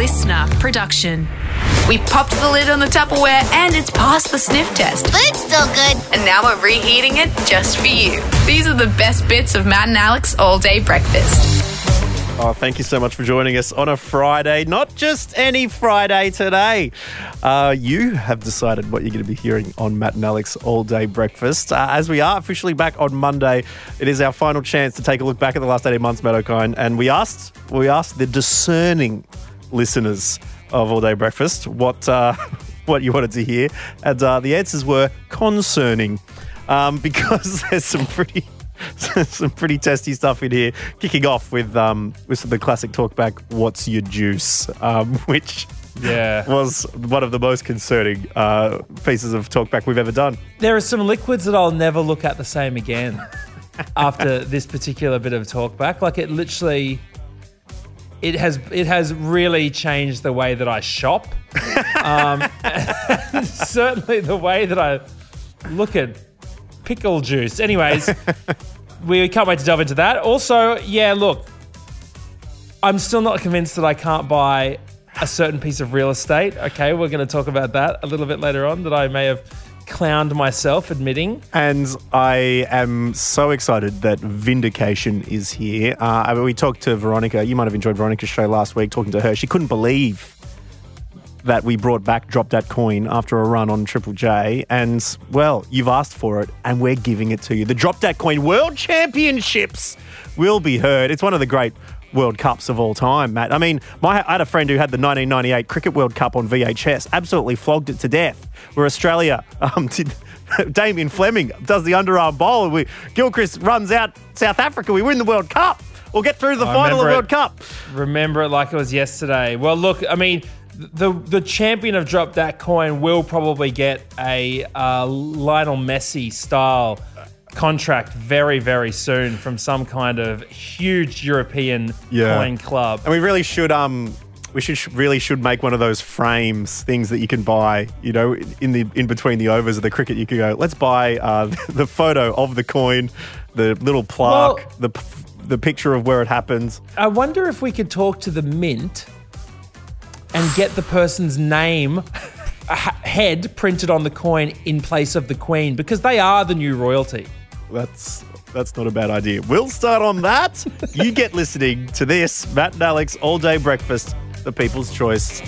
listener production. We popped the lid on the Tupperware and it's passed the sniff test. But it's still good. And now we're reheating it just for you. These are the best bits of Matt and Alex all day breakfast. Oh, thank you so much for joining us on a Friday. Not just any Friday today. Uh, you have decided what you're going to be hearing on Matt and Alex All Day Breakfast. Uh, as we are officially back on Monday, it is our final chance to take a look back at the last 18 months, Matt Okine. And we asked, we asked the discerning listeners of All Day Breakfast what, uh, what you wanted to hear. And uh, the answers were concerning um, because there's some pretty some pretty testy stuff in here. Kicking off with um, with the classic talkback, "What's your juice?" Um, which Yeah. was one of the most concerning uh, pieces of talkback we've ever done. There are some liquids that I'll never look at the same again after this particular bit of talkback. Like it literally it has it has really changed the way that I shop. Um, certainly the way that I look at pickle juice. Anyways, we can't wait to delve into that. Also, yeah, look, I'm still not convinced that I can't buy a certain piece of real estate. Okay, we're going to talk about that a little bit later on. That I may have clowned myself admitting. And I am so excited that Vindication is here. Uh, I mean, we talked to Veronica. You might have enjoyed Veronica's show last week, talking to her. She couldn't believe that we brought back Drop That Coin after a run on Triple J. And, well, you've asked for it, and we're giving it to you. The Drop That Coin World Championships will be heard. It's one of the great World Cups of all time, Matt. I mean, my, I had a friend who had the 1998 Cricket World Cup on VHS, absolutely flogged it to death, where Australia um, did. Damien Fleming does the underarm bowl, and we, Gilchrist runs out South Africa. We win the World Cup. We'll get through the I final of the World it. Cup. Remember it like it was yesterday. Well, look, I mean, the the champion of Drop That Coin will probably get a uh, Lionel Messi style contract very, very soon from some kind of huge European Yeah. coin club. And we really should um we should really should make one of those frames things that you can buy, you know, in the in between the overs of the cricket. You could go, let's buy uh, the photo of the coin, the little plaque, Well- the the picture of where it happens. I wonder if we could talk to the mint and get the person's name head printed on the coin in place of the queen because they are the new royalty. That's that's not a bad idea. We'll start on that. you get listening to this Matt and Alex all day breakfast, the People's Choice,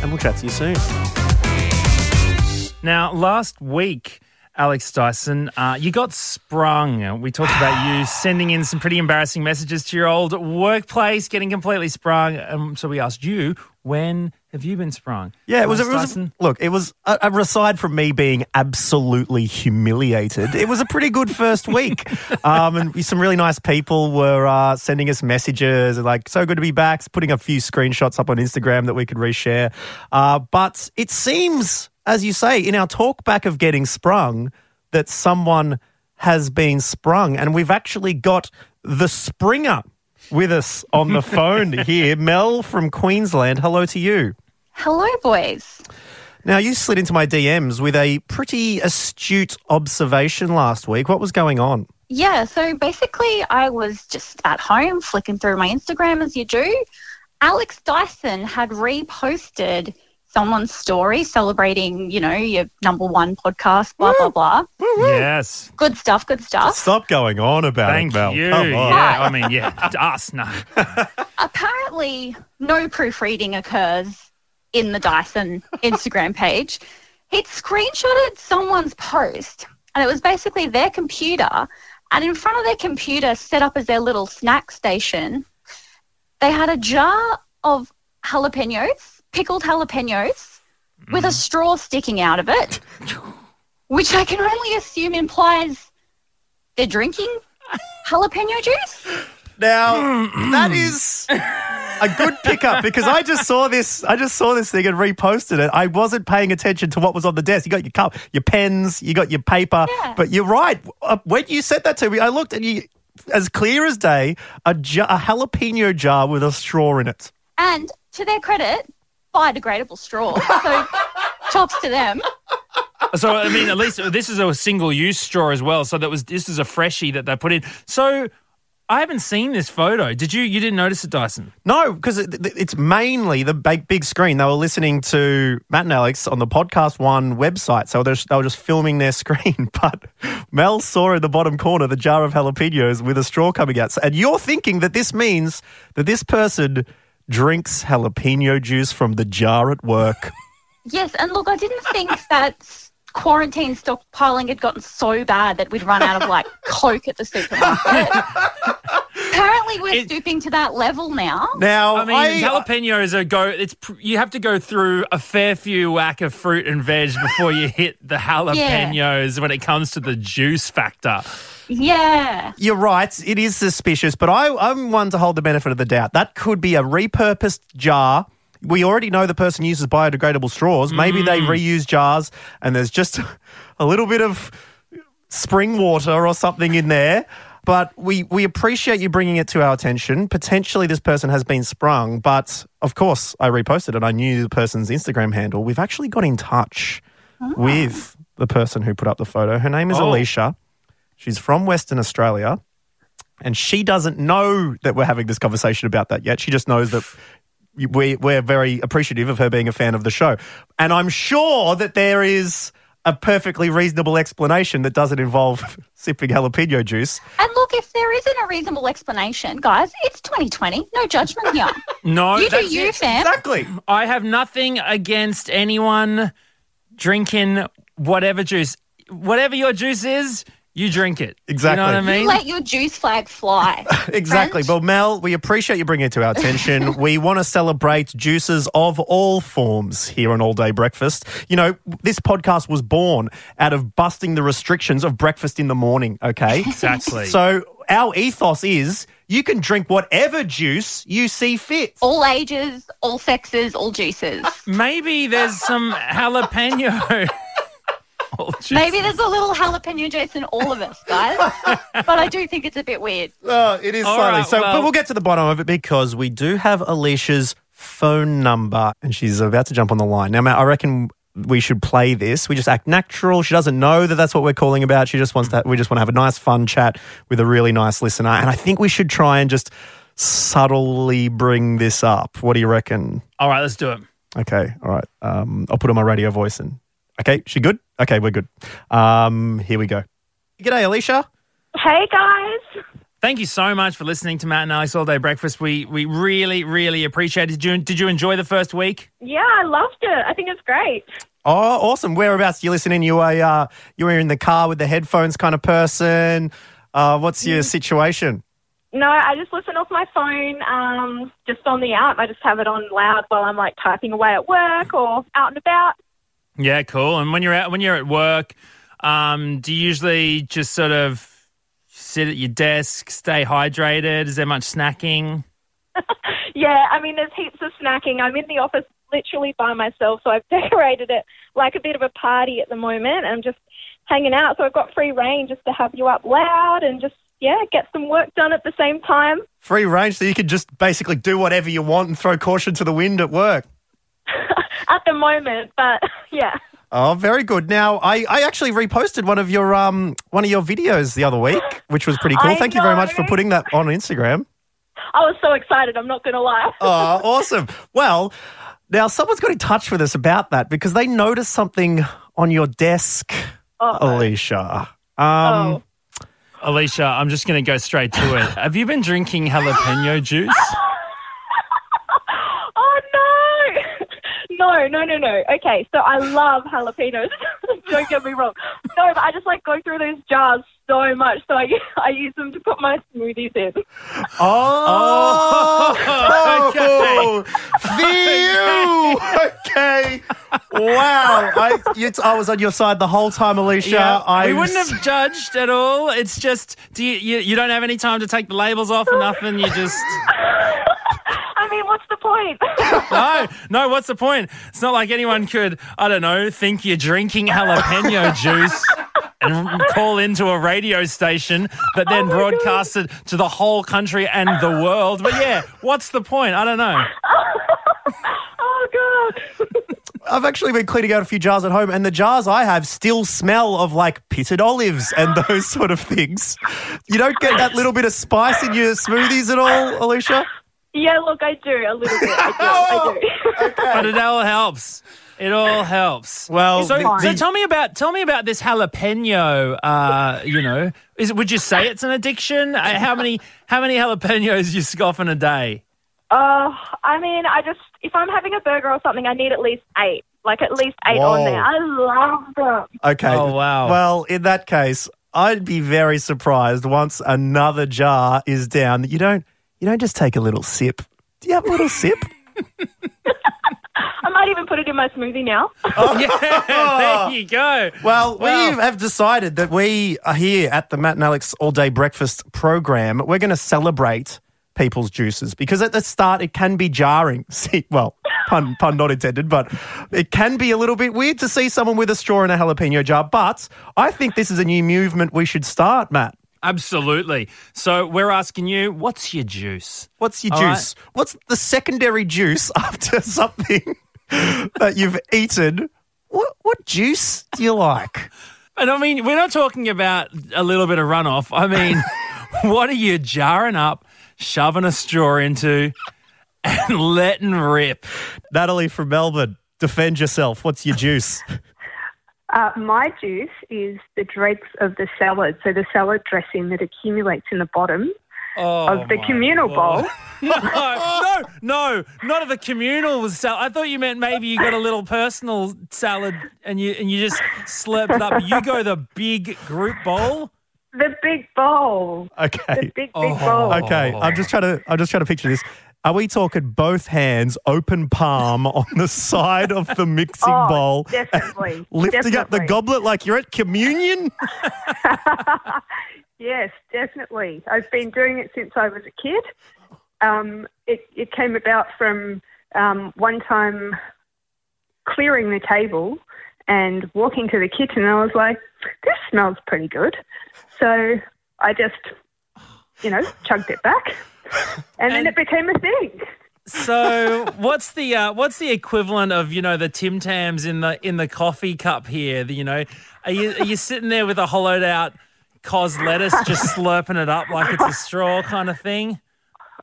and we'll chat to you soon. Now, last week, Alex Dyson, uh, you got sprung. We talked about you sending in some pretty embarrassing messages to your old workplace, getting completely sprung. Um, so we asked you, when have you been sprung? Yeah, it was. It was Dyson? look, it was uh, aside from me being absolutely humiliated. It was a pretty good first week, um, and some really nice people were uh, sending us messages and like, "So good to be back." Putting a few screenshots up on Instagram that we could reshare. Uh, but it seems, as you say, in our talk back of getting sprung, that someone has been sprung, and we've actually got the Springer with us on the phone here. Mel from Queensland. Hello to you. Hello, boys. Now, you slid into my DMs with a pretty astute observation last week. What was going on? Yeah, so basically, I was just at home flicking through my Instagram as you do. Alex Dyson had reposted someone's story celebrating, you know, your number one podcast, blah, blah, blah. Yes. Good stuff, good stuff. Stop going on about Thank it, Mel. you. Come on. Yeah, I mean, yeah, us, no. Apparently, no proofreading occurs in the Dyson Instagram page. He'd screenshotted someone's post, and it was basically their computer. And in front of their computer, set up as their little snack station, they had a jar of jalapenos, pickled jalapenos, with a mm. straw sticking out of it, which I can only assume implies they're drinking jalapeno juice. Now, that is a good pickup because I just saw this. I just saw this thing and reposted it. I wasn't paying attention to what was on the desk. You got your cup, your pens, you got your paper. Yeah. But you're right. Uh, When you said that to me, I looked and you, as clear as day, a, jar, a jalapeno jar with a straw in it. And to their credit, biodegradable straw. So chops to them. So I mean, at least this is a single-use straw as well. So that was this is a freshie that they put in. So I haven't seen this photo. Did you? You didn't notice it, Dyson? No, because it, it's mainly the big, big screen. They were listening to Matt and Alex on the Podcast One website, so they're, they were just filming their screen. But Mel saw in the bottom corner the jar of jalapenos with a straw coming out. And you're thinking that this means that this person drinks jalapeno juice from the jar at work. Yes, and look, I didn't think that quarantine stockpiling had gotten so bad that we'd run out of like Coke at the supermarket. Apparently, we're It- stooping to that level now. Now, I mean, uh, jalapenos are go. It's you have to go through a fair few whack of fruit and veg before you hit the jalapenos when it comes to the juice factor. Yeah. You're right. It is suspicious, but I, I'm one to hold the benefit of the doubt. That could be a repurposed jar. We already know the person uses biodegradable straws. Maybe they mm. reuse jars and there's just a little bit of spring water or something in there. But we, we appreciate you bringing it to our attention. Potentially, this person has been sprung, but of course, I reposted it. And I knew the person's Instagram handle. We've actually got in touch ah. with the person who put up the photo. Her name is Oh. Alicia. She's from Western Australia, and she doesn't know that we're having this conversation about that yet. She just knows that we, we're very appreciative of her being a fan of the show. And I'm sure that there is a perfectly reasonable explanation that doesn't involve sipping jalapeno juice. And look, if there isn't a reasonable explanation, guys, it's 2020. No judgment here. No, you do you, it. fam. Exactly. I have nothing against anyone drinking whatever juice, whatever your juice is. You drink it. Exactly. You know what I mean? Let your juice flag fly. Exactly. French. Well, Mel, we appreciate you bringing it to our attention. we want to celebrate juices of all forms here on All Day Breakfast. You know, this podcast was born out of busting the restrictions of breakfast in the morning, okay? Exactly. So our ethos is you can drink whatever juice you see fit. all ages, all sexes, all juices. Maybe there's some jalapeno. Juice. Maybe there's a little jalapeno juice in all of us, guys. but I do think it's a bit weird. Oh, it is All slightly. right, so, well- but we'll get to the bottom of it because we do have Alicia's phone number and she's about to jump on the line. Now, Matt, I reckon we should play this. We just act natural. She doesn't know that that's what we're calling about. She just wants to, we just want to have a nice, fun chat with a really nice listener. And I think we should try and just subtly bring this up. What do you reckon? All right, let's do it. Okay. All right. Um, I'll put on my radio voice and, okay, she good? Okay, we're good. Um, here we go. G'day, Alicia. Hey guys. Thank you so much for listening to Matt and Alex All Day Breakfast. We we really really appreciate it. Did you did you enjoy the first week? Yeah, I loved it. I think it's great. Oh, awesome! Whereabouts do you listen in? You are uh, you were in the car with the headphones, kind of person. Uh, what's your situation? No, I just listen off my phone, um, just on the app. I just have it on loud while I'm like typing away at work or out and about. Yeah, cool. And when you're out when you're at work, um, do you usually just sort of sit at your desk, stay hydrated? Is there much snacking? Yeah, I mean, there's heaps of snacking. I'm in the office literally by myself, so I've decorated it like a bit of a party at the moment. I'm just hanging out, so I've got free reign just to have you up loud and just yeah, get some work done at the same time. Free range, so you can just basically do whatever you want and throw caution to the wind at work. At the moment, but yeah. Oh, very good. Now, I, I actually reposted one of your um one of your videos the other week, which was pretty cool. I Thank you very much for putting that on Instagram. I was so excited, I'm not going to lie. Oh, awesome. Well, now someone's got in touch with us about that because they noticed something on your desk, Uh-oh. Alicia. Um, Oh. Alicia, I'm just going to go straight to it. Have you been drinking jalapeno juice? Oh no! No, no, no, no. Okay, so I love jalapenos. Don't get me wrong. No, but I just like go through those jars so much, so I I use them to put my smoothies in. Oh, Oh, phew. Okay. Wow. I, you, I was on your side the whole time, Alicia. I we wouldn't have judged at all. It's just, do you, you you don't have any time to take the labels off or nothing. You just I mean, what's the point? no, no. What's the point? It's not like anyone could, I don't know, think you're drinking jalapeno juice and call into a radio station that then Oh my broadcasts it to the whole country and the world. But yeah, what's the point? I don't know. oh god. I've actually been cleaning out a few jars at home, and the jars I have still smell of like pitted olives and those sort of things. You don't get that little bit of spice in your smoothies at all, Alicia? Yeah, look, I do a little bit. I do. I do. But it all helps. It all helps. Well, So, the- so tell me about tell me about this jalapeno. Uh, you know, is would you say it's an addiction? Uh, how many how many jalapenos you scoff in a day? Uh, I mean, I just if I'm having a burger or something, I need at least eight. Like at least eight on there. I love them. Okay. Oh, wow. Well, in that case, I'd be very surprised once another jar is down that you don't you don't just take a little sip. Do you have a little sip? I might even put it in my smoothie now. Oh, yeah, there you go. Well, Well- we have decided that we are here at the Matt and Alex All Day Breakfast program. We're going to celebrate people's juices because at the start it can be jarring. See, well, pun, pun not intended, but it can be a little bit weird to see someone with a straw in a jalapeno jar. But I think this is a new movement we should start, Matt. Absolutely. So we're asking you, what's your juice? What's your All juice? What's the secondary juice after something that you've eaten? What what juice do you like? And I mean, we're not talking about a little bit of runoff. I mean, what are you jarring up, shoving a straw into, and letting rip? Natalie from Melbourne, defend yourself. What's your juice? Uh, my juice is the dregs of the salad, so the salad dressing that accumulates in the bottom Oh, of the communal God. bowl. no, no, no, not of the communal salad. I thought you meant maybe you got a little personal salad and you and you just slurped it up. You go the big group bowl. The big bowl. Okay. The big, big Oh. bowl. Okay. I'm just trying to I'm just trying to picture this. Are we talking both hands, open palm on the side of the mixing Oh, bowl, definitely. lifting up the goblet like you're at communion? Yes, definitely. I've been doing it since I was a kid. Um, it, it came about from um, one time clearing the table and walking to the kitchen, and I was like, this smells pretty good. So I just, you know, chugged it back. And, then And- it became a thing. So what's the uh, what's the equivalent of you know the Tim Tams in the in the coffee cup here? The, you know, are you are you sitting there with a hollowed out cos lettuce, just slurping it up like it's a straw kind of thing?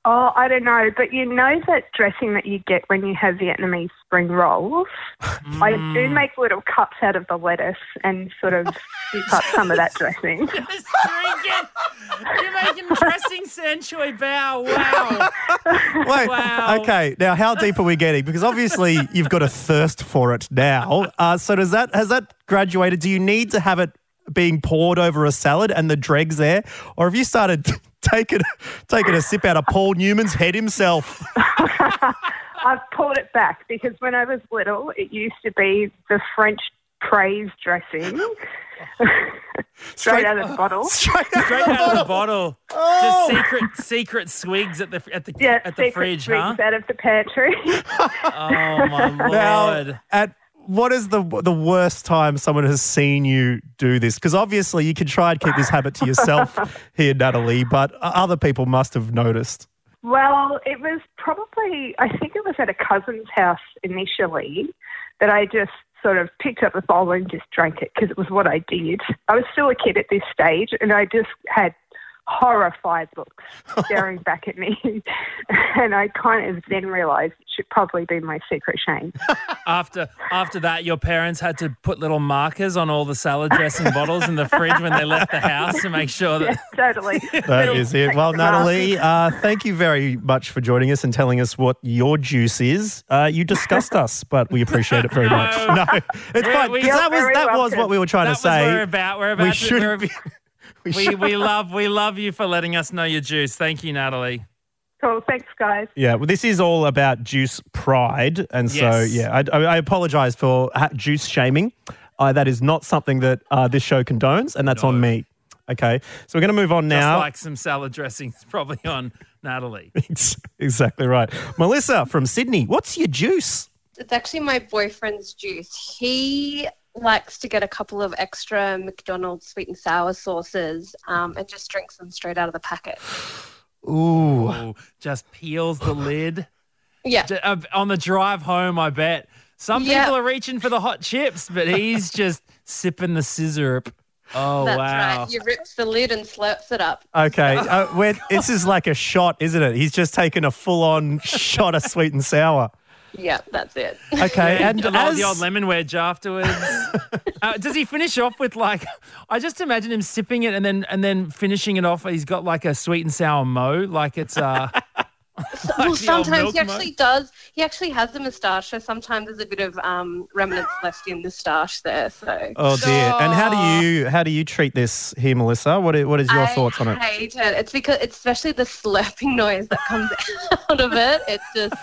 Oh, I don't know, but you know that dressing that you get when you have Vietnamese spring rolls? I do make little cups out of the lettuce and sort of scoop up some of that dressing. Just drinking. You're making dressing century bow. Wow. Wait. Wow. Okay. Now, how deep are we getting? Because obviously you've got a thirst for it now. Uh, so does that has that graduated? Do you need to have it being poured over a salad and the dregs there, or have you started taking taking a sip out of Paul Newman's head himself? I've pulled it back because when I was little, it used to be the French praise dressing straight out of the bottle. Straight out Straight out of the bottle. Just oh. secret secret swigs at the at the Yeah, at the secret fridge, huh? drinks out of the pantry. Oh my Now, at what is the the worst time someone has seen you do this? Because obviously you can try and keep this habit to yourself here, Natalie, but other people must have noticed. Well, it was probably, I think it was at a cousin's house initially that I just sort of picked up the bowl and just drank it because it was what I did. I was still a kid at this stage and I just had horrified looks staring back at me. and I kind of then realised it should probably be my secret shame. After after that, your parents had to put little markers on all the salad dressing bottles in the fridge when they left the house to make sure that totally. That Little is it. Well. Natalie, uh, thank you very much for joining us and telling us what your juice is. Uh, you discussed us, but we appreciate it very much. No, it's fine we- because that was that very was what we were trying that to was say. what we're about. We're about we to, should we're- be. We we, love we love you for letting us know your juice. Thank you, Natalie. Cool. Thanks, guys. Yeah, well, this is all about juice pride, and so yeah, I, I, I apologise for ha- juice shaming. Uh, that is not something that uh, this show condones, and that's on me. Okay, so we're going to move on Just now. like some salad dressings, probably on Natalie. exactly right, Melissa from Sydney. What's your juice? It's actually my boyfriend's juice. He likes to get a couple of extra McDonald's sweet and sour sauces um, and just drinks them straight out of the packet. Ooh, Ooh, just peels the lid. Yeah. J- uh, on the drive home, I bet Some Yep. people are reaching for the hot chips, but he's just sipping the scissor. Oh That's wow! right. He rips the lid and slurps it up. Okay, uh, this is like a shot, isn't it? He's just taken a full-on shot of sweet and sour. Yep, that's it. Okay, and a lot of the as- old lemon wedge afterwards. uh, does he finish off with like? I just imagine him sipping it and then and then finishing it off. He's got like a sweet and sour mo, like it's uh. well, sometimes he actually does. He actually has the moustache, so sometimes there's a bit of um, remnants left in the moustache there. So Oh dear! And how do you how do you treat this here, Melissa? What is, what is your I thoughts on it? I hate it. It's because, it's especially the slurping noise that comes out of it. It's just,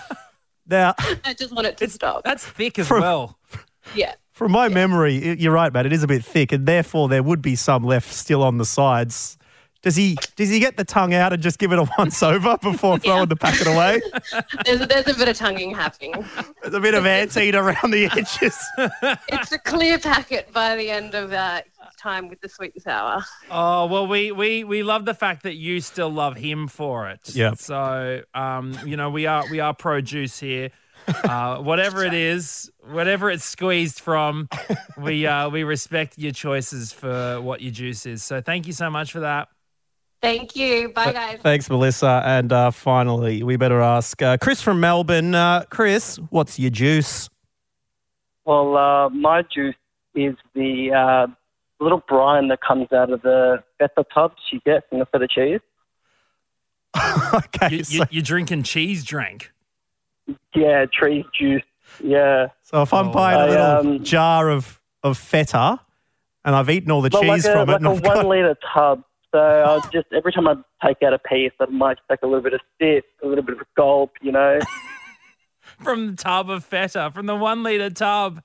Now, I just want it to stop. That's thick as From- well. Yeah. from my memory, you're right, Matt. It is a bit thick, and therefore there would be some left still on the sides. Does he does he get the tongue out and just give it a once over before throwing the packet away? There's, there's a bit of tonguing happening. There's a bit of anteat around the edges. It's a clear packet by the end of uh, time with the sweet and sour. Oh well, we we we love the fact that you still love him for it. Yeah. So um, you know, we are we are pro juice here. Uh, whatever it is, whatever it's squeezed from, we uh, we respect your choices for what your juice is. So thank you so much for that. Thank you. Bye, guys. Thanks, Melissa. And uh, finally, we better ask uh, Chris from Melbourne. Uh, Chris, what's your juice? Well, uh, my juice is the uh, little brine that comes out of the feta tubs you get from the feta cheese. okay, You, so, you, you're drinking cheese drink. Yeah, tree juice. Yeah. so if I'm Oh, buying a I, little um, jar of of feta and I've eaten all the Well, cheese like a, from it, like and a I've one got, liter tub. So I'll just every time I take out a piece, I might take a little bit of sip, a little bit of gulp, you know. From the tub of feta, from the one liter tub.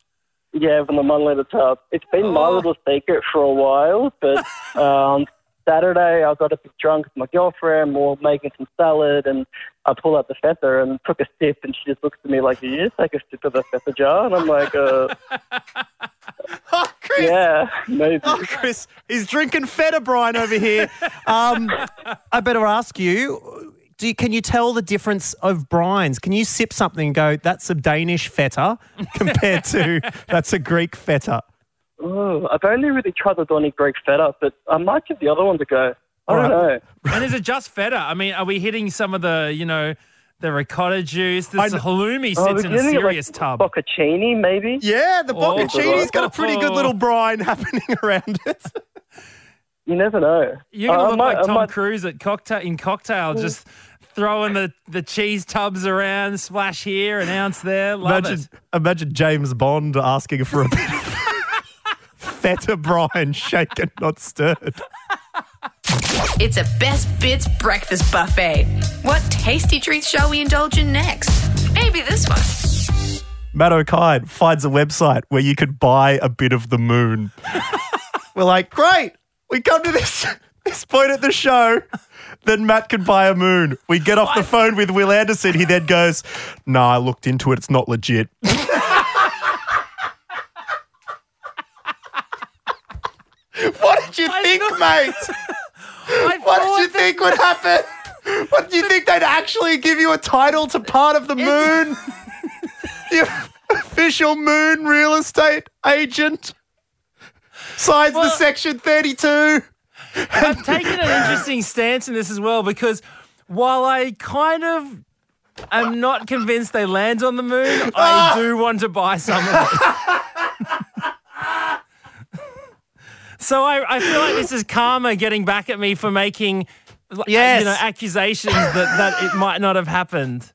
Yeah, from the liter tub. It's been my Oh. little secret for a while, but on Saturday I got a bit drunk with my girlfriend. We were making some salad, and I pull out the feta and took a sip, and she just looks at me like, "Did you just take a sip of the feta jar?" And I'm like, uh, oh, Chris, "Yeah, maybe." oh, Chris, he's drinking feta brine over here. Um, I better ask you. Do you, can you tell the difference of brines? Can you sip something and go, that's a Danish feta compared to that's a Greek feta? Oh, I've only really tried the Dodoni Greek feta, but I might give the other one a go. I All don't right. know. And is it just feta? I mean, are we hitting some of the, you know, the ricotta juice? I This kn- halloumi Oh, sits we're in a getting it serious like tub. Bocconcini, maybe. Yeah, the Oh. bocconcini's got a pretty good Oh. little brine happening around it. You never know. You're gonna Uh, look might- like Tom might- Cruise at cocktail in cocktail, just throwing the, the cheese tubs around, splash here, an ounce there. Love Imagine, it. imagine James Bond asking for a bit of feta brine, shaken, not stirred. It's a best bits breakfast buffet. What tasty treats shall we indulge in next? Maybe this one. Matt Okine finds a website where you could buy a bit of the moon. We're like, great, we come to this this point at the show. Then Matt can buy a moon. We get off the phone with Will Anderson. He then goes, "Nah, I looked into it. It's not legit." what did you think, mate? What did you think would happen? What did you think they'd actually give you a title to part of the moon? the official moon real estate agent signs the Well- section 32. I've taken an interesting stance in this as well because while I kind of am not convinced they land on the moon, I ah! do want to buy some of it. so I, I feel like this is karma getting back at me for making Yes. you know accusations that, that it might not have happened.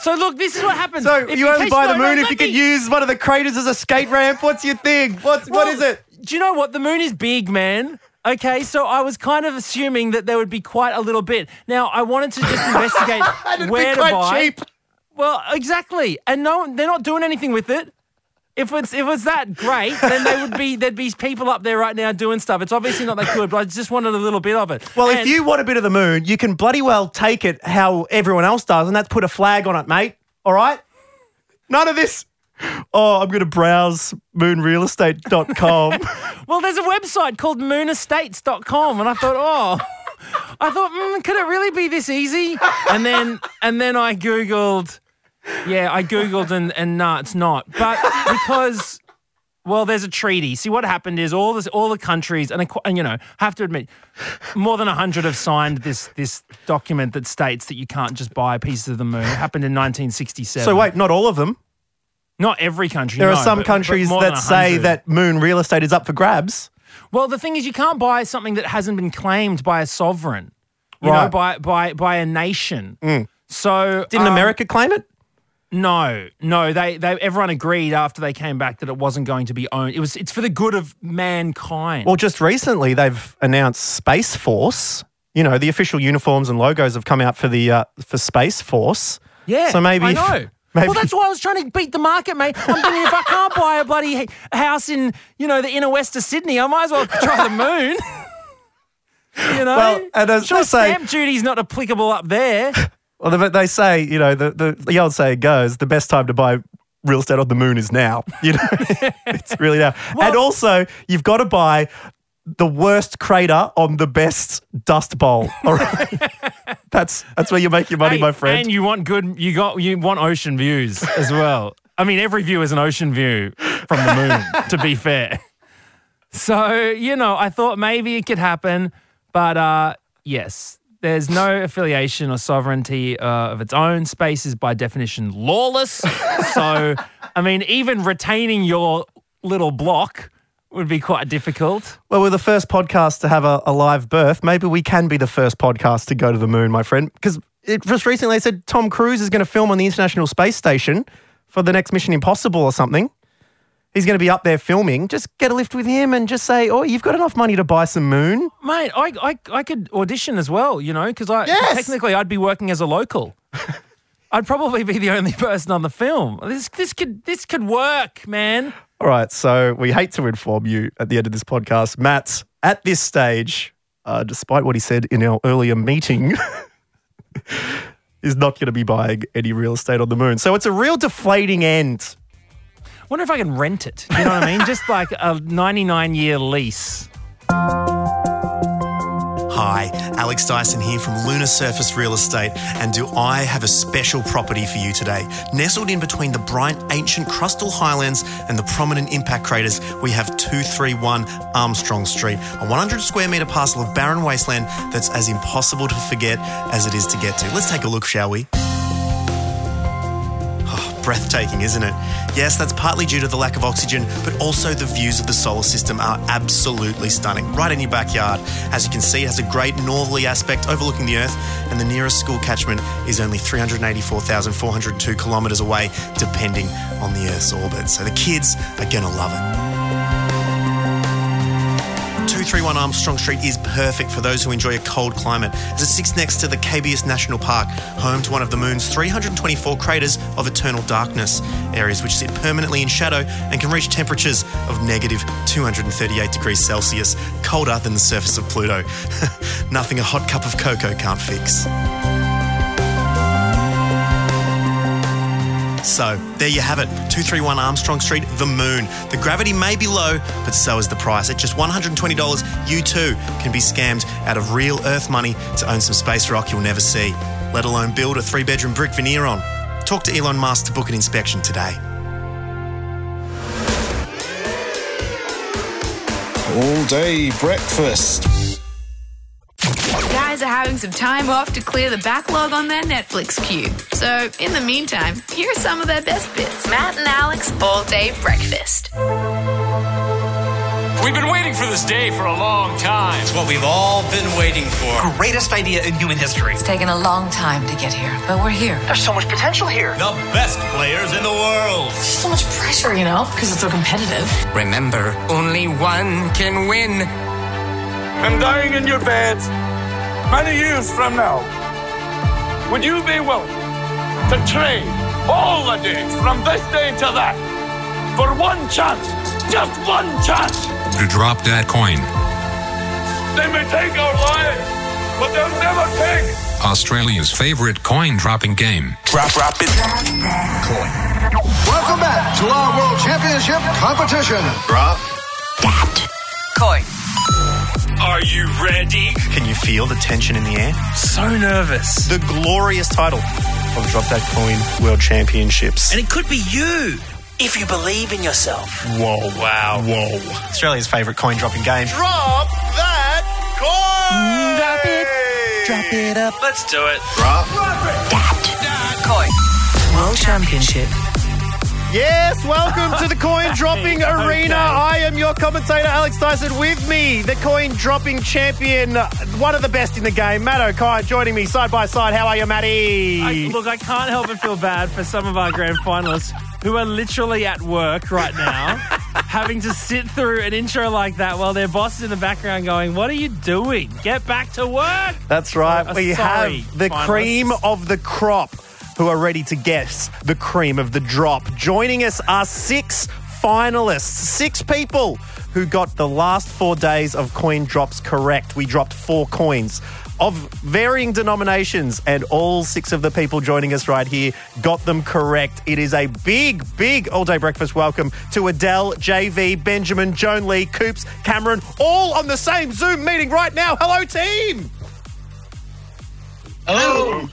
So look, this is what happens. So If you only buy the moon if you could me- use one of the craters as a skate ramp. What's your thing? What's what Well, is it? Do you know what? The moon is big, man. Okay, so I was kind of assuming that there would be quite a little bit. Now I wanted to just investigate where be quite to buy. cheap. Well, exactly, and no, they're not doing anything with it. If it's if it's that great, then they would be there'd be people up there right now doing stuff. It's obviously not that good, but I just wanted a little bit of it. Well, if you want a bit of the moon, you can bloody well take it how everyone else does, and that's put a flag on it, mate. All right? None of this. Oh, I'm going to browse moonrealestate.com. Well, there's a website called moonestates.com and I thought, "Oh, I thought, mm, could it really be this easy?" And then and then I googled Yeah, I googled and and nah, it's not. But because well, there's a treaty. See, what happened is all this, all the countries, and, I- and you know, have to admit, more than hundred have signed this this document that states that you can't just buy pieces of the moon. It happened in 1967. So wait, not all of them. Not every country. There no, are some but- but countries more that say that moon real estate is up for grabs. Well, the thing is, you can't buy something that hasn't been claimed by a sovereign. You know, Right. by by by a nation. So Didn't um, America claim it? No, no. They they everyone agreed after they came back that it wasn't going to be owned. It was it's for the good of mankind. Well, just recently they've announced Space Force. You know, the official uniforms and logos have come out for the uh, for Space Force. yeah, So maybe I know. Maybe, Well, that's why I was trying to beat the market, mate. I'm thinking if I can't buy a bloody house in you know the inner west of Sydney, I might as well try the moon. you know, Well, and as sure, they say- stamp duty's not applicable up there. well, they- they say you know the, the the old saying goes the best time to buy real estate on the moon is now. You know, it's really now. and also, you've got to buy the worst crater on the best dust bowl. All right, that's that's where you make your money, Hey, my friend. And you want good. You got you want ocean views as well. I mean, every view is an ocean view from the moon. to be fair, so you know, I thought maybe it could happen, but uh, yes, there's no affiliation or sovereignty uh, of its own. Space is by definition lawless. so, I mean, even retaining your little block would be quite difficult. Well, we're the first podcast to have a, a live birth. Maybe we can be the first podcast to go to the moon, my friend. Because just recently they said Tom Cruise is going to film on the International Space Station for the next Mission Impossible or something. He's going to be up there filming. Just get a lift with him and just say, "Oh, you've got enough money to buy some moon." Mate, I, I, I could audition as well, you know, because I Yes! technically I'd be working as a local. I'd probably be the only person on the film. This this could this could work, man. All right, so we hate to inform you at the end of this podcast, Matt, at this stage, uh, despite what he said in our earlier meeting, is not going to be buying any real estate on the moon. So it's a real deflating end. Wonder if I can rent it. You know what I mean? Just like a 99 year lease. Hi, Alex Dyson here from Lunar Surface Real Estate, and do I have a special property for you today? Nestled in between the bright ancient crustal highlands and the prominent impact craters, we have 231 Armstrong Street, a 100 square metre parcel of barren wasteland that's as impossible to forget as it is to get to. Let's take a look, shall we? Breathtaking, isn't it? Yes, that's partly due to the lack of oxygen, but also the views of the solar system are absolutely stunning, right in your backyard. As you can see, it has a great northerly aspect overlooking the Earth, and the nearest school catchment is only 384,402 kilometres away, depending on the Earth's orbit. So the kids are going to love it. 231 Armstrong Street is perfect for those who enjoy a cold climate, as it sits next to the Cabeus National Park, home to one of the moon's 324 craters of eternal darkness, areas which sit permanently in shadow and can reach temperatures of negative 238 degrees Celsius, colder than the surface of Pluto. Nothing a hot cup of cocoa can't fix. So, there you have it 231 Armstrong Street, the moon. The gravity may be low, but so is the price. At just $120, you too can be scammed out of real Earth money to own some space rock you'll never see, let alone build a three bedroom brick veneer on. Talk to Elon Musk to book an inspection today. All day breakfast. Guys are having some time off to clear the backlog on their Netflix queue. So, in the meantime, here are some of their best bits. Matt and Alex All Day Breakfast. We've been waiting for this day for a long time. It's what we've all been waiting for. Greatest idea in human history. It's taken a long time to get here, but we're here. There's so much potential here. The best players in the world. There's so much pressure, you know, because it's so competitive. Remember, only one can win. I'm dying in your bed many years from now. Would you be willing to trade all the days from this day to that for one chance? Just one chance! To drop that coin. They may take our lives, but they'll never take Australia's favorite coin dropping game. Drop, drop it. Welcome back to our World Championship competition. Drop. that Coin. Are you ready? Can you feel the tension in the air? So nervous. The glorious title of Drop That Coin World Championships. And it could be you if you believe in yourself. Whoa, wow, whoa. Australia's favourite coin dropping game. Drop that coin! Drop it. Drop it up. Let's do it. Drop. That coin. World Championship. Yes, welcome to the coin dropping arena. I am your commentator, Alex Dyson. With me, the coin dropping champion, one of the best in the game, Matt Okine, joining me side by side. How are you, Matty? I, look, I can't help but feel bad for some of our grand finalists who are literally at work right now, having to sit through an intro like that while their boss is in the background going, What are you doing? Get back to work. That's right. Uh, we sorry, have the finalists. cream of the crop who are ready to guess the cream of the drop. Joining us are six finalists, six people who got the last four days of coin drops correct. We dropped four coins. Of varying denominations, and all six of the people joining us right here got them correct. It is a big, big all day breakfast welcome to Adele, JV, Benjamin, Joan Lee, Coops, Cameron, all on the same Zoom meeting right now. Hello, team! Hello.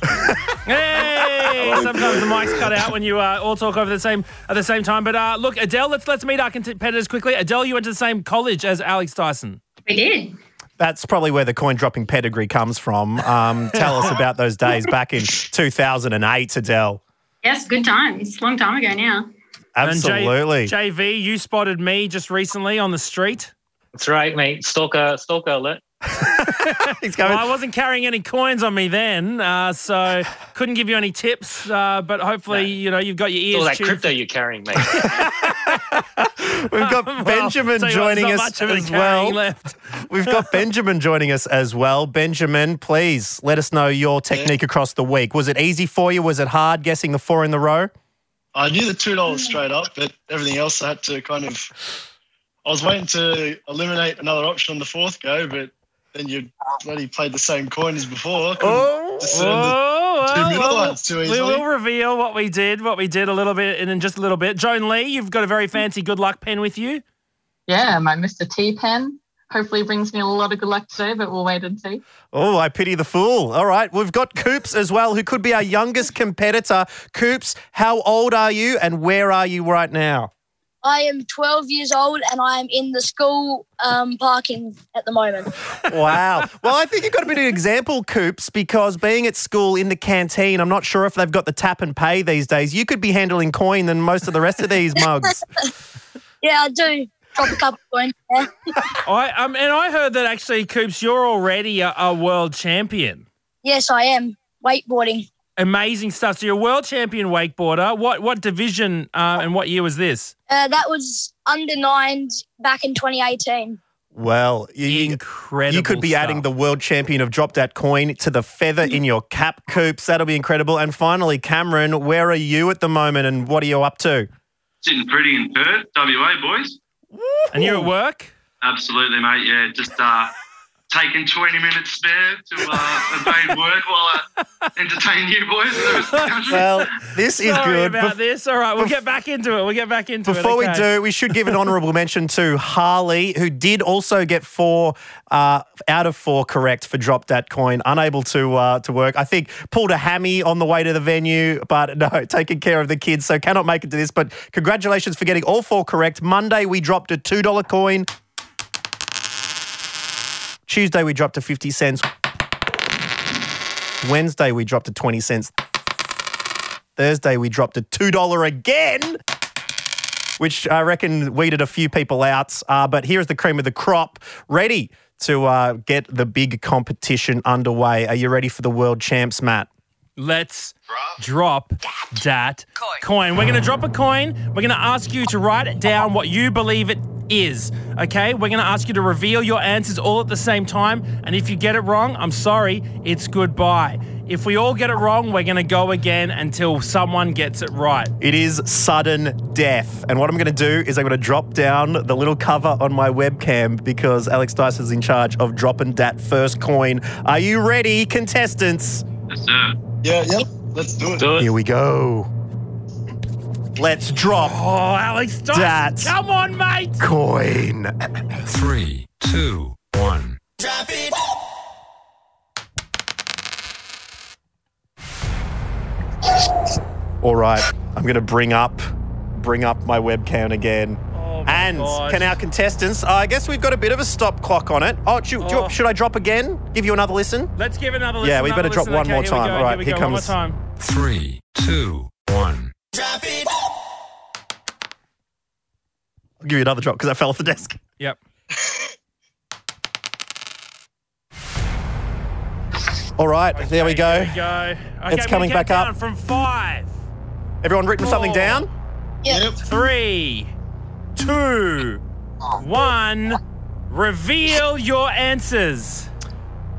Hey! Sometimes the mic's cut out when you uh, all talk over the same at the same time. But uh, look, Adele, let's let's meet our competitors quickly. Adele, you went to the same college as Alex Dyson. We did. That's probably where the coin dropping pedigree comes from. Um, tell us about those days back in 2008, Adele. Yes, good times. Long time ago now. Absolutely. And J- JV, you spotted me just recently on the street. That's right, mate. Stalker, stalker alert. He's Well, I wasn't carrying any coins on me then, uh, so couldn't give you any tips. Uh, but hopefully, you know, you've got your ears All that tuned crypto you're carrying, mate. We've got Well, Benjamin tell you what, joining us much of it as well. left. We've got Benjamin joining us as well. Benjamin, please let us know your technique across the week. Was it easy for you? Was it hard guessing the four in the row? I knew the two dollars straight up, but everything else I had to kind of. I was waiting to eliminate another option on the fourth go, but then you bloody played the same coin as before. Oh, oh, oh well, middle well, ones too we will reveal what we did, what we did a little bit, and in just a little bit. Joan Lee, you've got a very fancy good luck pen with you. Yeah, my Mr. T pen. Hopefully brings me a lot of good luck today, but we'll wait and see. Oh, I pity the fool. All right. We've got Coops as well, who could be our youngest competitor. Coops, how old are you and where are you right now? I am 12 years old and I am in the school um, parking at the moment. Wow. Well, I think you've got a bit of an example, Coops, because being at school in the canteen, I'm not sure if they've got the tap and pay these days. You could be handling coin than most of the rest of these mugs. Yeah, I do. Drop a couple coins. Yeah. I um, and I heard that actually, Coops, you're already a, a world champion. yes, I am. Wakeboarding. Amazing stuff. So you're a world champion wakeboarder. What what division uh, and what year was this? Uh, that was under nines back in 2018. Well, you, incredible. You could be stuff. adding the world champion of drop that coin to the feather in your cap, Coops. That'll be incredible. And finally, Cameron, where are you at the moment and what are you up to? Sitting pretty in Perth, WA, boys. And you're at work? Absolutely, mate. Yeah, just uh, taking 20 minutes spare to uh, evade work while I entertain you boys. in the rest of the country. Well, this is Sorry good. about Bef- this. All right, we'll bef- get back into it. We'll get back into it Before it. we do, we should give an honourable mention to Harley, who did also get four uh, out of four correct for drop that coin, unable to uh, to work. I think pulled a hammy on the way to the venue, but no, taking care of the kids, so cannot make it to this. But congratulations for getting all four correct. Monday we dropped a two dollar coin. Tuesday we dropped to fifty cents. Wednesday we dropped to twenty cents. Thursday we dropped to two dollar again which I reckon weeded a few people out. Uh, but here's the cream of the crop, ready to uh, get the big competition underway. Are you ready for the world champs, Matt? Let's drop that coin. We're going to drop a coin. We're going to ask you to write down what you believe it is. Okay? We're going to ask you to reveal your answers all at the same time. And if you get it wrong, I'm sorry, it's goodbye. If we all get it wrong, we're going to go again until someone gets it right. It is sudden death. And what I'm going to do is I'm going to drop down the little cover on my webcam because Alex Dice is in charge of dropping that first coin. Are you ready, contestants? Yes, sir. Yeah, yeah. Let's do it. Here we go. Let's drop Oh, Alex Dyson, that come on, mate. coin. Three, two, one. Drop it. All right, I'm going to bring up bring up my webcam again. And gosh. can our contestants? I guess we've got a bit of a stop clock on it. Oh, should, do you- Oh. should I drop again? Give you another listen. Let's give another listen. Yeah, we better drop listen. one Okay, more time. go, All right, here we here go. One more comes- time. Three, two, one. I'll give you another drop because I fell off the desk. Yep. All right, there we go. Here we go. Okay, It's coming back up. from five, Everyone written something Four. down? Yep. three, two, one. Reveal your answers.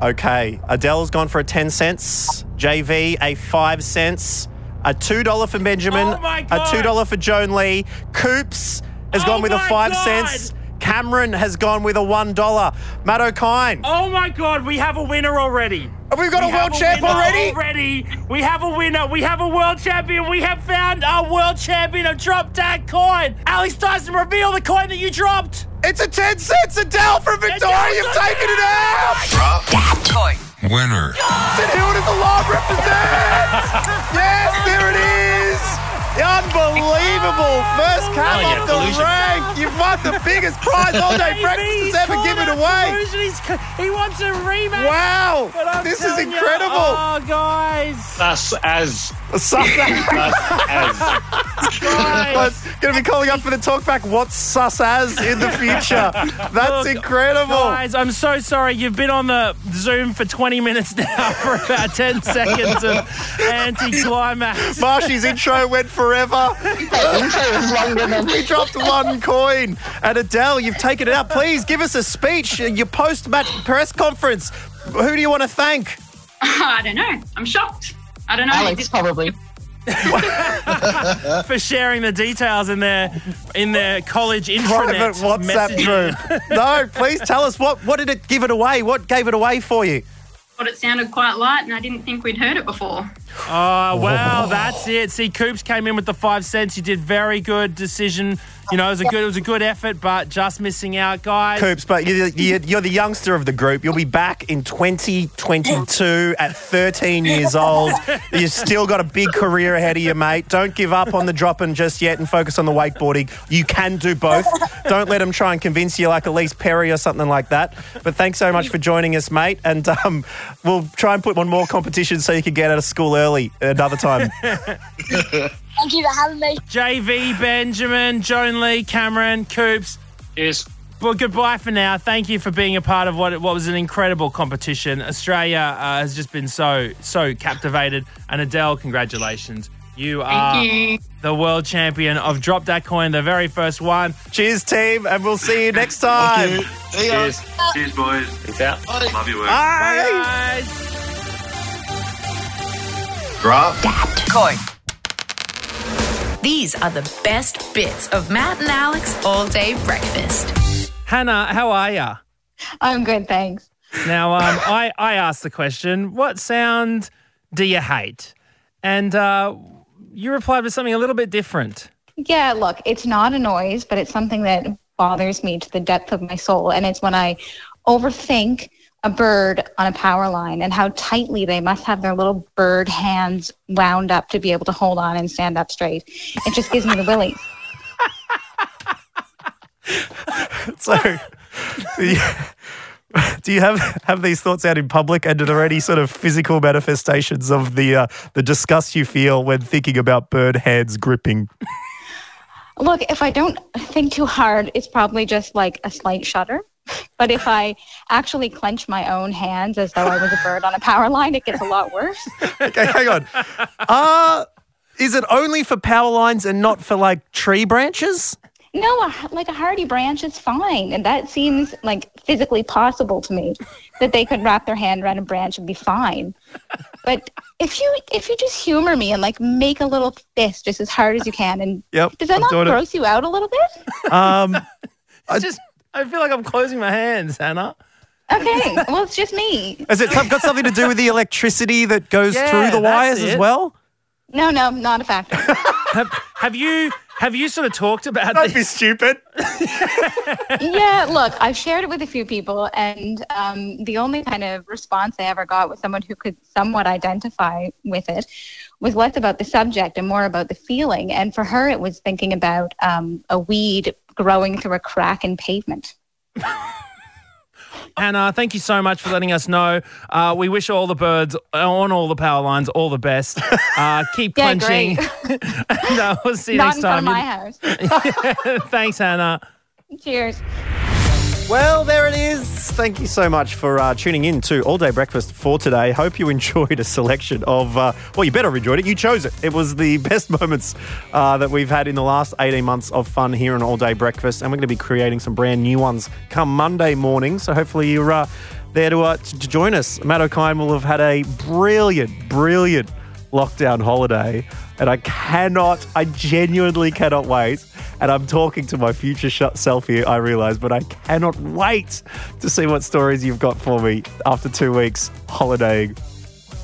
Okay, Adele's gone for a 10 cents, JV a 5 cents, a $2 for Benjamin, Oh my a $2 for Joan Lee. Coops has gone Oh with a 5 God. cents. Cameron has gone with a $1. Matt Okine. Oh my God, we have a winner already. Have we got a world champ already? Already, we have a winner. We have a world champion. We have found our world champion of drop that coin. Alex Dyson, reveal the coin that you dropped. It's a 10 cents, a Adele from Victoria. You've taken it out. Drop That coin. winner. St Hilda's Alarm represents. yes, there it is. Unbelievable. First cap Oh, off the collusion. rank. You've won the biggest prize all day JV, breakfast has ever given away. collusion. He wants a rematch. Wow. This is telling you, incredible. oh, guys. Sus as. Sus Sus as. Guys. Going to be calling up for the talkback. What's sus as in the future? That's Look, incredible. Guys, I'm so sorry. You've been on the Zoom for 20 minutes now for about 10 seconds of anticlimax. Marshy's intro went forever. The intro was longer than We dropped one coin. And Adele, you've taken it out. Please give us a speech, your post match press conference. Who do you want to thank? I don't know. I'm shocked. I don't know. Alex, probably. for sharing the details in their in their college Private intranet WhatsApp messaging. group. No, please tell us what, what did it give it away? What gave it away for you? Thought it sounded quite light, and I didn't think we'd heard it before. Oh, wow, that's it. See, Coops came in with the five cents. You did very good decision. You know, it was a good, it was a good effort, but just missing out, guys. Coops, but you're, you're, you're the youngster of the group. You'll be back in 2022 at 13 years old. You've still got a big career ahead of you, mate. Don't give up on the dropping just yet and focus on the wakeboarding. You can do both. Don't let them try and convince you like Ellyse Perry or something like that. But thanks so much for joining us, mate. And um, we'll try and put one more competition so you can get out of school early another time. Thank you for having me. JV, Benjamin, Joan Lee, Cameron, Coops. Cheers. Well, goodbye for now. Thank you for being a part of what what was an incredible competition. Australia uh, has just been so so captivated, and Adele, congratulations. You are you. the world champion of Drop That Coin, the very first one. Cheers, team, and we'll see you next time. See ya. Cheers. Cheers, boys. Peace out. Love your work. Bye. Guys. Drop. That coin. These are the best bits of Matt and Alex all day breakfast. Hannah, how are ya? I'm good, thanks. Now, um, I, I asked the question, what sound do you hate? And uh, you replied with something a little bit different. Yeah, look, it's not a noise, but it's something that bothers me to the depth of my soul. And it's when I overthink a bird on a power line and how tightly they must have their little bird hands wound up to be able to hold on and stand up straight. It just gives me the willies. So, do you, have have these thoughts out in public, and are there any sort of physical manifestations of the uh, the disgust you feel when thinking about bird hands gripping? Look, if I don't think too hard, it's probably just like a slight shudder. But if I actually clench my own hands as though I was a bird on a power line, it gets a lot worse. Okay, hang on. Uh, is it only for power lines and not for like tree branches? No, a, like a hardy branch is fine, and that seems like physically possible to me that they could wrap their hand around a branch and be fine. But if you if you just humor me and like make a little fist just as hard as you can, and Yep, does that I'm not doing it. gross you out a little bit? Um, It's just, I feel like I'm closing my hands, Hannah. Okay, well it's just me. has it got something to do with the electricity that goes Yeah, through the that's wires as it. well? No, no, not a factor. Have, have you Have you sort of talked about Don't be this? stupid. yeah, look, I've shared it with a few people, and um, the only kind of response I ever got was someone who could somewhat identify with it was less about the subject and more about the feeling. And for her, it was thinking about um, a weed growing through a crack in pavement. Hannah, thank you so much for letting us know. Uh, we wish all the birds on all the power lines all the best. Uh, keep Yeah, clenching. no, we'll see you Not next in front time. of my house. Thanks, Hannah. Cheers. Well, there it is. Thank you so much for uh, tuning in to All Day Breakfast for today. Hope you enjoyed a selection of, uh, well, you better have enjoyed it. You chose it. It was the best moments uh, that we've had in the last 18 months of fun here on All Day Breakfast. And we're going to be creating some brand new ones come Monday morning. So hopefully you're uh, there to, uh, to to join us. Matt Okine will have had a brilliant, brilliant lockdown holiday. And I cannot, I genuinely cannot wait. And I'm talking to my future self here, I realize, but I cannot wait to see what stories you've got for me after two weeks holidaying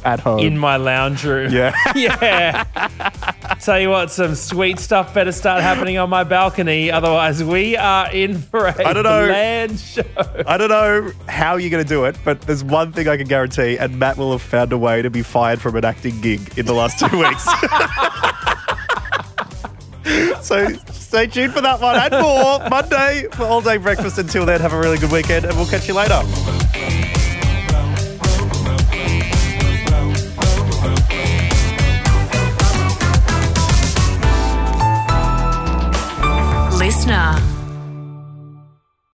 at home. In my lounge room. Yeah. yeah. Tell you what, some sweet stuff better start happening on my balcony. Otherwise, we are in for a I don't know. bland show. I don't know how you're going to do it, but there's one thing I can guarantee, and Matt will have found a way to be fired from an acting gig in the last two weeks. so stay tuned for that one and more Monday for all day breakfast. Until then, have a really good weekend, and we'll catch you later. listener.